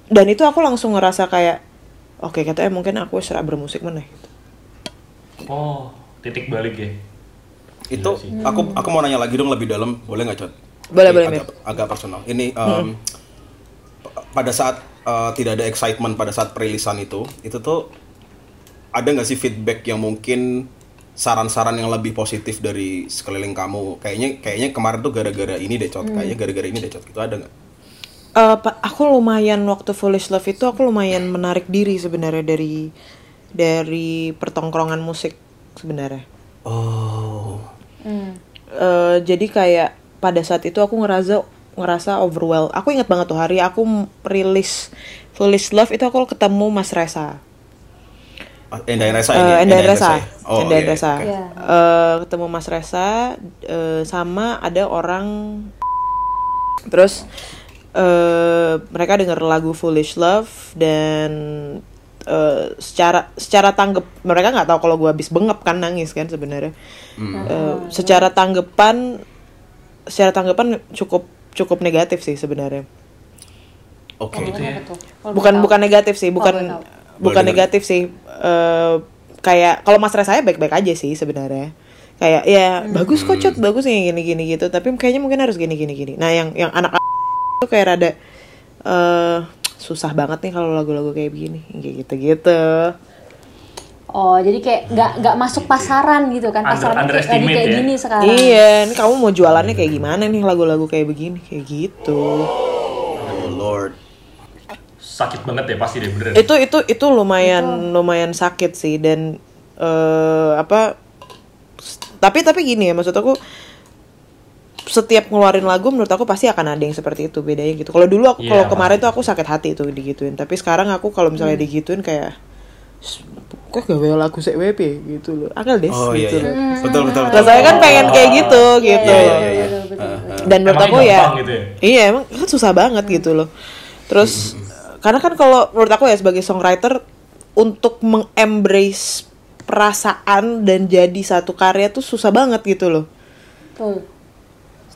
dan itu aku langsung ngerasa kayak oke katanya mungkin aku serak bermusik mana gitu. Oh, titik balik ya. Itu aku aku mau nanya lagi dong lebih dalam, boleh nggak Cot? Boleh, Ini boleh, agak, agak personal. Ini em, pa- pada saat eh, tidak ada excitement pada saat perilisan itu, itu tuh ada nggak sih feedback yang mungkin saran-saran yang lebih positif dari sekeliling kamu? Kayaknya kayaknya kemarin tuh gara-gara ini deh Cot, kayaknya gara-gara ini deh Cot. Itu ada nggak? Eh, pa- aku lumayan waktu Foolish Love itu aku lumayan menarik diri sebenarnya dari dari pertongkrongan musik sebenarnya. Oh. Eh, jadi kayak pada saat itu aku ngerasa ngerasa overwhelmed. Aku ingat banget tuh hari aku rilis Foolish Love itu aku ketemu Mas Reza. Ah, Endain Resa Eh, ini. Endain Endain Reza. ya? Oh, Endain iya. Iya. Eh, ketemu Mas Reza eh, sama ada orang terus eh mereka denger lagu Foolish Love dan eh, secara secara tanggap mereka nggak tahu kalau gue habis bengep kan nangis kan sebenarnya. Eh, secara tanggapan secara tanggapan cukup cukup negatif sih sebenarnya. Oke. Gitu ya. Kalau bukan bukan negatif sih bukan tahu. bukan Boleh negatif sih. Eh, kayak kalau mas saya baik-baik aja sih sebenarnya. Kayak ya bagus kok cut bagus nih gini gini gitu tapi kayaknya mungkin harus gini gini gini nah yang yang anak itu kayak rada eh susah banget nih kalau lagu-lagu kayak begini kayak gitu gitu Oh, jadi kayak nggak nggak masuk pasaran gitu kan? Under- Pasaran kayak, lagi kayak ya? gini sekarang. iya ini kamu mau jualannya kayak gimana nih lagu-lagu kayak begini kayak gitu Oh Lord. Sakit banget ya pasti deh bener. itu itu itu lumayan lumayan sakit sih dan eh apa tapi tapi gini ya maksud aku setiap ngeluarin lagu menurut aku pasti akan ada yang seperti itu bedanya gitu. Kalau dulu aku Iya, kalau kemarin pasti. tuh aku sakit hati tuh digituin. Tapi sekarang aku kalau misalnya digituin kayak "S- kok gawe lagu sek WP gitu loh. Akal des Oh iya, gitu iya. loh. Betul betul betul. rasanya kan pengen kayak gitu gitu. Iya, iya, iya. dan menurut aku ya gitu ya? iya emang kan susah banget gitu loh. Terus karena kan kalau menurut aku ya sebagai songwriter untuk mengembrace perasaan dan jadi satu karya tuh susah banget gitu loh. Betul.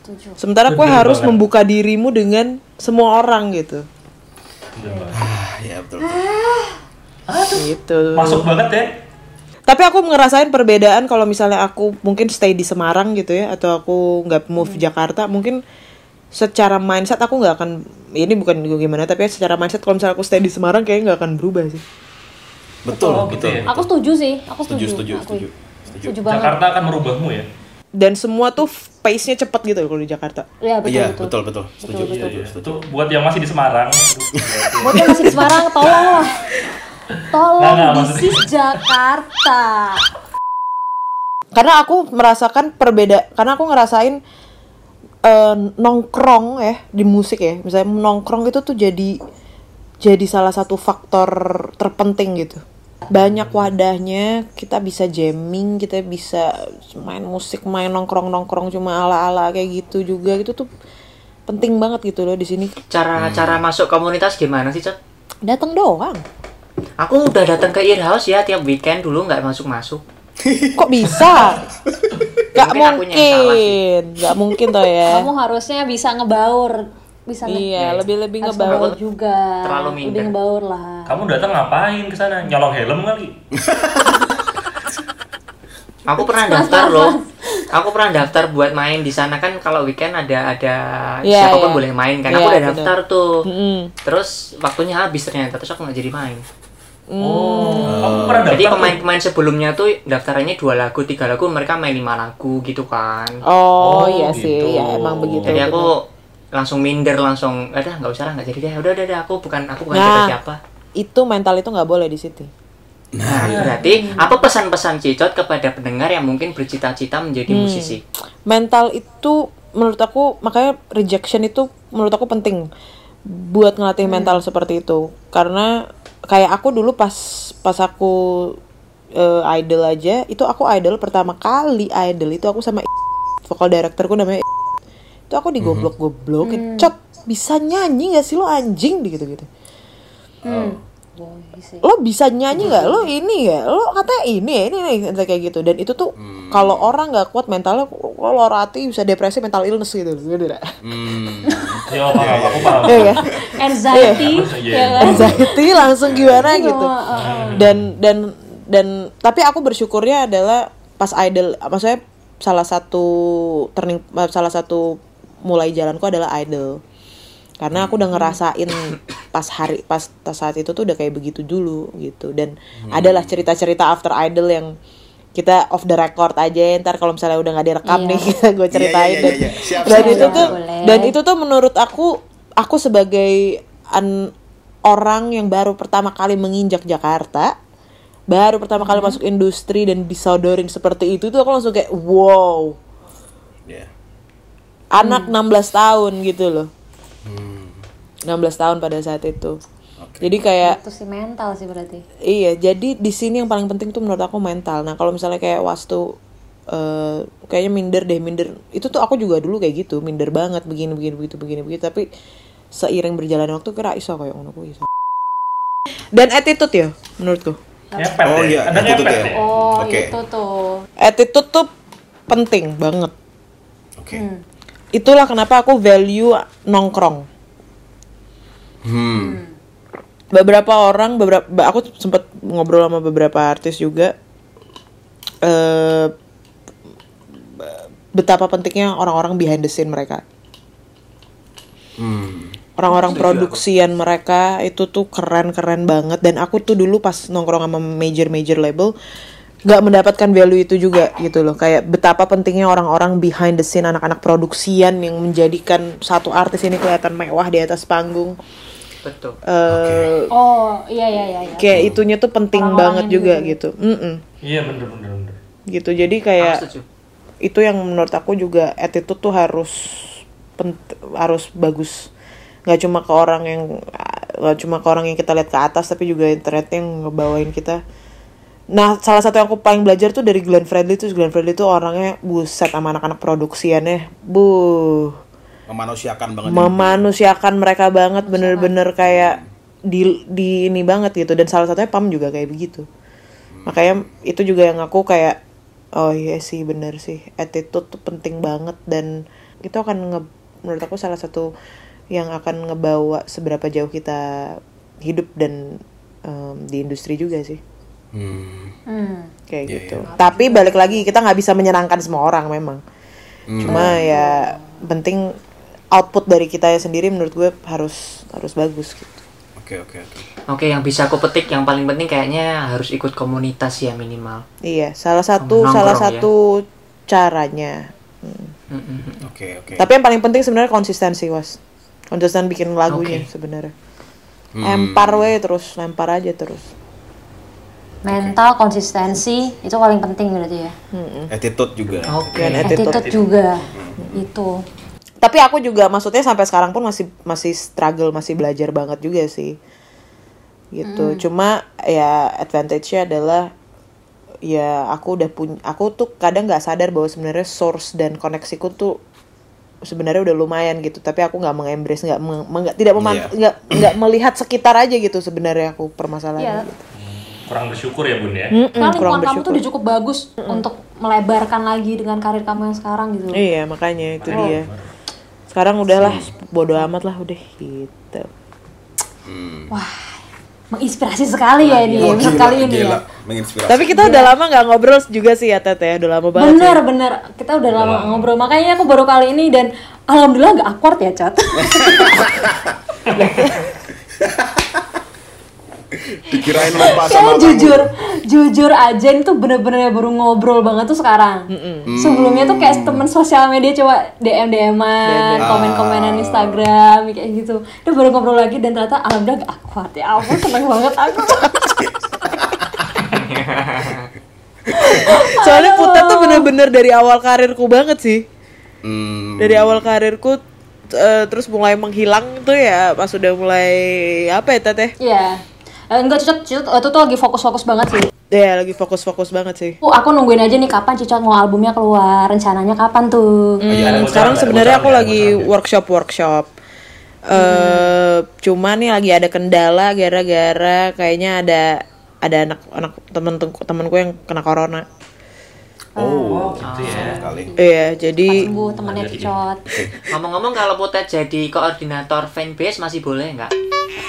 Setuju. sementara Bener harus banget. membuka dirimu dengan semua orang gitu Ah, ya betul. betul. gitu Masuk banget ya. tapi aku ngerasain perbedaan kalau misalnya aku mungkin stay di Semarang gitu ya atau aku nggak move Jakarta mungkin secara mindset aku nggak akan ini bukan gimana tapi secara mindset kalau misalnya aku stay di Semarang kayaknya nggak akan berubah sih Betul, Oh, gitu betul. ya? Aku setuju sih. Aku Setuju, setuju. setuju, setuju. Setuju. Setuju. Jakarta akan merubahmu ya. dan semua tuh pace-nya cepet gitu kalau di Jakarta Iya betul Iya, betul. betul betul. Setuju, betul. setuju, Itu setuju. buat yang masih di Semarang. Buat yang masih di Semarang, tolonglah. Tolong this maksudnya- is Jakarta. karena aku merasakan perbeda karena aku ngerasain eh, nongkrong ya di musik ya misalnya nongkrong itu tuh jadi jadi salah satu faktor terpenting gitu banyak wadahnya kita bisa jamming kita bisa main musik main nongkrong nongkrong cuma ala ala kayak gitu juga. Itu tuh penting banget gitu loh di sini. Cara cara masuk komunitas gimana sih, Cot? datang doang. Aku udah datang ke Earhouse ya tiap weekend dulu nggak masuk-masuk. kok bisa? Gak Mungkin sih. mungkin. Gak mungkin toh ya. Kamu harusnya bisa ngebaur, bisa Iya lebih-lebih harus ngebawa ngebaur juga. Terlalu Lebih minder. ngebaur lah. Kamu datang ngapain ke sana? Nyolong helm kali? Aku pernah daftar loh. Aku pernah daftar buat main di sana kan kalau weekend ada ada Iya, siapa pun iya. boleh main kan. Iya, aku udah bener. daftar tuh. Mm-mm. Terus waktunya habis ternyata terus aku nggak jadi main. Oh, kamu pernah daftar? Jadi pemain-pemain sebelumnya tuh daftarannya dua lagu, tiga lagu, mereka main lima lagu gitu kan. Oh, Oh, iya gitu. sih ya emang begitu Jadi bener. Langsung minder langsung, ada nggak usah lah nggak jadi deh. Udah udah, udah aku bukan aku bukan Nah. siapa siapa. itu mental itu nggak boleh di situ Nah, berarti apa pesan-pesan Cicot kepada pendengar yang mungkin bercita-cita menjadi Hmm. musisi? mental itu menurut aku makanya rejection itu menurut aku penting buat ngelatih mental seperti itu karena kayak aku dulu pas pas aku eh, idol aja itu aku idol pertama kali idol itu aku sama vokal directorku namanya itu aku digoblok-goblokin cot bisa nyanyi gak sih lo anjing gitu gitu Boy sih. lo bisa nyanyi nggak lo ini ya lo katanya ini ya ini nih kayak gitu dan itu tuh kalau orang nggak kuat mentalnya kalau rati bisa depresi mental illness gitu gitu. Hmm. Ya, aku paham. Iya kan? Anxiety, Iya. anxiety langsung gimana gitu Oh, oh, oh. dan dan dan tapi aku bersyukurnya adalah pas idol maksudnya salah satu turning salah satu mulai jalanku adalah idol karena aku udah ngerasain pas hari pas pas saat itu tuh udah kayak begitu dulu gitu dan adalah cerita-cerita after idol yang kita off the record aja ntar kalau misalnya udah nggak direkam Iya. nih kita gue ceritain iya, dan, iya. Siap, dan siap, itu siap. tuh Boleh. dan itu tuh menurut aku aku sebagai an- orang yang baru pertama kali menginjak Jakarta baru pertama kali masuk industri dan disodorin seperti itu tuh aku langsung kayak wow Ya. Anak 16 tahun gitu loh Hmm. 16 tahun pada saat itu Oke. jadi kayak Itu sih mental sih berarti. Iya, jadi di sini yang paling penting tuh menurut aku mental. Nah, kalau misalnya kayak wastu eh kayaknya minder deh, minder. Itu tuh aku juga dulu kayak gitu, minder banget begini begini begitu begini begitu, tapi seiring berjalannya waktu kira iso kayak ngono kuwi iso. Dan attitude ya menurutku. Ngepet Oh ya? iya, Ada attitude ngepet ya. ya? Oh, Oke. itu tuh. Attitude tuh penting banget. Oke. Itulah kenapa aku value nongkrong. Hmm. beberapa orang beberapa aku sempat ngobrol sama beberapa artis juga eh betapa pentingnya orang-orang behind the scene mereka Hmm. orang-orang produksian mereka itu tuh keren-keren banget dan aku tuh dulu pas nongkrong sama major-major label nggak mendapatkan value itu juga gitu loh kayak betapa pentingnya orang-orang behind the scene anak-anak produksian yang menjadikan satu artis ini kelihatan mewah di atas panggung Betul. eh Oh, iya iya iya. iya. kayak itunya tuh penting Orang-orangnya banget juga juga. gitu. Iya bener bener bener. gitu jadi kayak itu yang menurut aku juga attitude tuh harus pent- harus bagus nggak cuma ke orang yang nggak cuma ke orang yang kita lihat ke atas tapi juga internet yang ngebawain kita nah salah satu yang aku paling belajar tuh dari Glenn Fredly tuh Glenn Fredly tuh orangnya buset sama anak-anak produksiannya. Bu Memanusiakan banget. memanusiakan mereka banget bener-bener kayak di di ini banget gitu. Dan salah satunya Pam juga kayak begitu. Makanya itu juga yang aku kayak oh iya sih bener sih. Attitude tuh penting banget dan itu akan nge, menurut aku salah satu yang akan ngebawa seberapa jauh kita hidup dan em, di industri juga sih Hmm. Hmm. kayak Iya, gitu tapi balik lagi kita nggak bisa menyenangkan semua orang memang cuma ya penting output dari kita sendiri menurut gue harus harus bagus gitu Oke oke oke. Oke, yang bisa aku petik yang paling penting kayaknya harus ikut komunitas ya minimal. iya salah satu Nongkrong salah ya. satu caranya Hmm. Oke oke. tapi yang paling penting sebenarnya konsistensi was konsisten bikin lagunya Oke. sebenarnya Hmm. lempar we terus lempar aja terus mental konsistensi itu paling penting berarti ya Attitude juga. Oke. Dan attitude. attitude juga itu Tapi aku juga maksudnya sampai sekarang pun masih masih struggle, masih belajar banget juga sih. Gitu. Cuma ya advantage-nya adalah ya aku udah punya aku tuh kadang nggak sadar bahwa sebenarnya source dan koneksiku tuh sebenarnya udah lumayan gitu tapi aku nggak mengembrace nggak meng- meng- tidak meman- Iya. nggak nggak melihat sekitar aja gitu sebenarnya aku Iya. permasalahannya gitu. Kurang bersyukur ya bun ya. Mm-mm, kan kurang lingkungan kamu tuh udah cukup bagus untuk melebarkan lagi dengan karir kamu yang sekarang gitu Iya makanya itu dia. Sekarang udahlah bodo amat lah udah gitu. wah menginspirasi sekali ya ini Oh, episode gila, kali ini gila. ya Menginspirasi. Tapi kita udah lama nggak ngobrol juga sih ya Tete, udah lama banget. bener bener kita udah lama ngobrol makanya aku baru kali ini dan alhamdulillah nggak awkward ya cat Dikirain lupa sama Kayak kamu. jujur, jujur aja ini tuh bener-bener baru ngobrol banget tuh sekarang. Sebelumnya tuh kayak temen sosial media coba DM DM-an, komen-komenan Instagram kayak gitu. Udah baru ngobrol lagi dan ternyata alhamdulillah gak awkward ya. Ampun seneng banget aku. Soalnya Putet tuh bener-bener dari awal karirku banget sih. Hmm, Dari awal karirku eh, terus mulai menghilang tuh ya pas udah mulai apa ya Tete? Iya. Eh, enggak cocok, cocok itu tuh lagi fokus-fokus banget sih. Ya lagi fokus-fokus banget sih. Oh, aku nungguin aja nih kapan Cicot mau albumnya keluar, rencananya kapan tuh? Hmm, Ada bocoran, sekarang sebenarnya aku lagi ada bocoran. workshop workshop. Eh cuma nih lagi ada kendala gara-gara kayaknya ada ada anak anak temen temenku yang kena corona. Oh, gitu ya. sekali. Iya, jadi Sembuh temannya Cicot. Ngomong-ngomong kalau Putet jadi koordinator fanbase masih boleh nggak?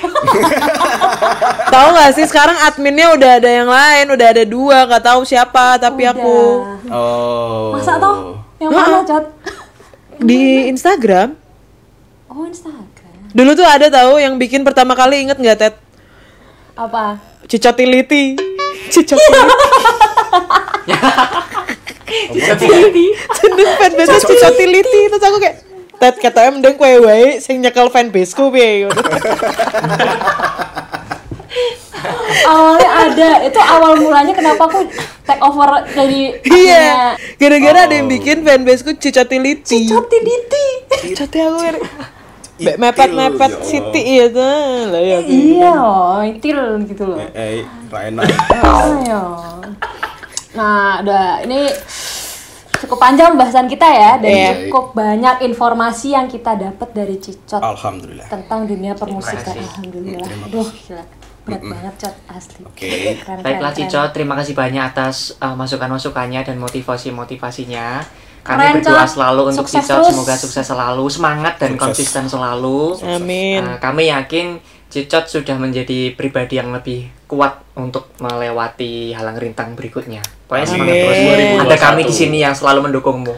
tahu nggak sih sekarang adminnya udah ada yang lain, udah ada dua, nggak tahu siapa, tapi aku Udah. Oh. Masa toh? Yang mana, Cot? di Instagram Oh, Instagram. dulu tuh ada tahu yang bikin pertama kali inget nggak Ted? Apa? Cicotility. Cicotility. Jeneng fanbase Cicotility terus aku kayak Ted kata em deng kue wae sing nyekel fanbase ku piye. Awalnya ada. Itu awal mulanya kenapa aku take over dari Iya, gara-gara ada yang bikin fanbase ku Cicotility. Cotility. Cicoti aku Mbak mepet-mepet ya. Siti iya tuh. Lah ya. Iya loh, itil gitu loh. Eh, Raina. Ayo. Nah, udah ini cukup panjang pembahasan kita ya dan Iya. cukup banyak informasi yang kita dapat dari Cicot Alhamdulillah. tentang dunia permusikan. Alhamdulillah. Aduh, gila. Berat banget, Cot, asli. Oke. Keren, Baiklah keren, Cicot, terima kasih banyak atas uh, masukan-masukannya dan motivasi-motivasinya. Kami Keren, berdoa selalu untuk Sukses Cicot, terus. semoga sukses selalu, semangat dan Sukses. konsisten selalu. Amin. Uh, kami yakin Cicot sudah menjadi pribadi yang lebih kuat untuk melewati halang rintang berikutnya. Pokoknya semangat Amin. terus. Ada kami 2021. di sini yang selalu mendukungmu.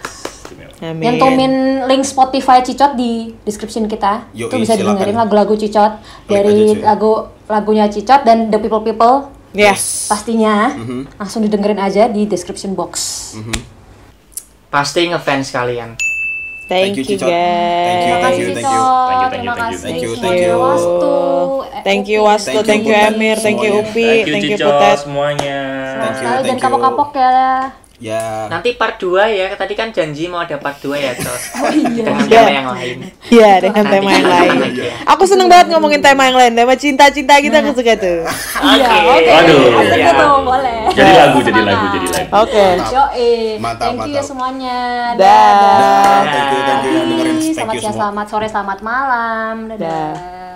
Amin. Nyentumin link Spotify Cicot di description kita. Yoi, itu bisa silakan. dengerin lagu-lagu Cicot Klik dari cuy. lagu lagunya Cicot dan The People People Yes. pastinya Mhm. langsung didengerin aja di description box. Pasti ngefans kalian. Thank, Thank you, Cicot. guys. Thank you, Terima thank kasih you, thank you. Thank you, terima thank you, kasih. thank you, thank you. Wastu. Thank you Emir, thank you. Upi, Thank you, thank you Cicot Putet. semuanya. Thank you, dan thank you. kapok-kapok ya. Ya. Nanti part 2 ya, tadi kan janji mau ada part 2 ya, Cot. Oh iya. Dengan Iya. tema yang lain. Iya, dengan Nanti tema yang lain. ya. Aku seneng banget ngomongin tema yang lain, tema cinta-cinta kita aku suka tuh. Iya, oke. Waduh. Asik Iya. gitu, boleh. Jadi lagu, jadi lagu, jadi lagu. Oke. Mantap, Thank you ya semuanya. Dah. Dah, thank you, thank you dengerin. Selamat you siang, selamat sore, selamat malam. Dadah. Dah.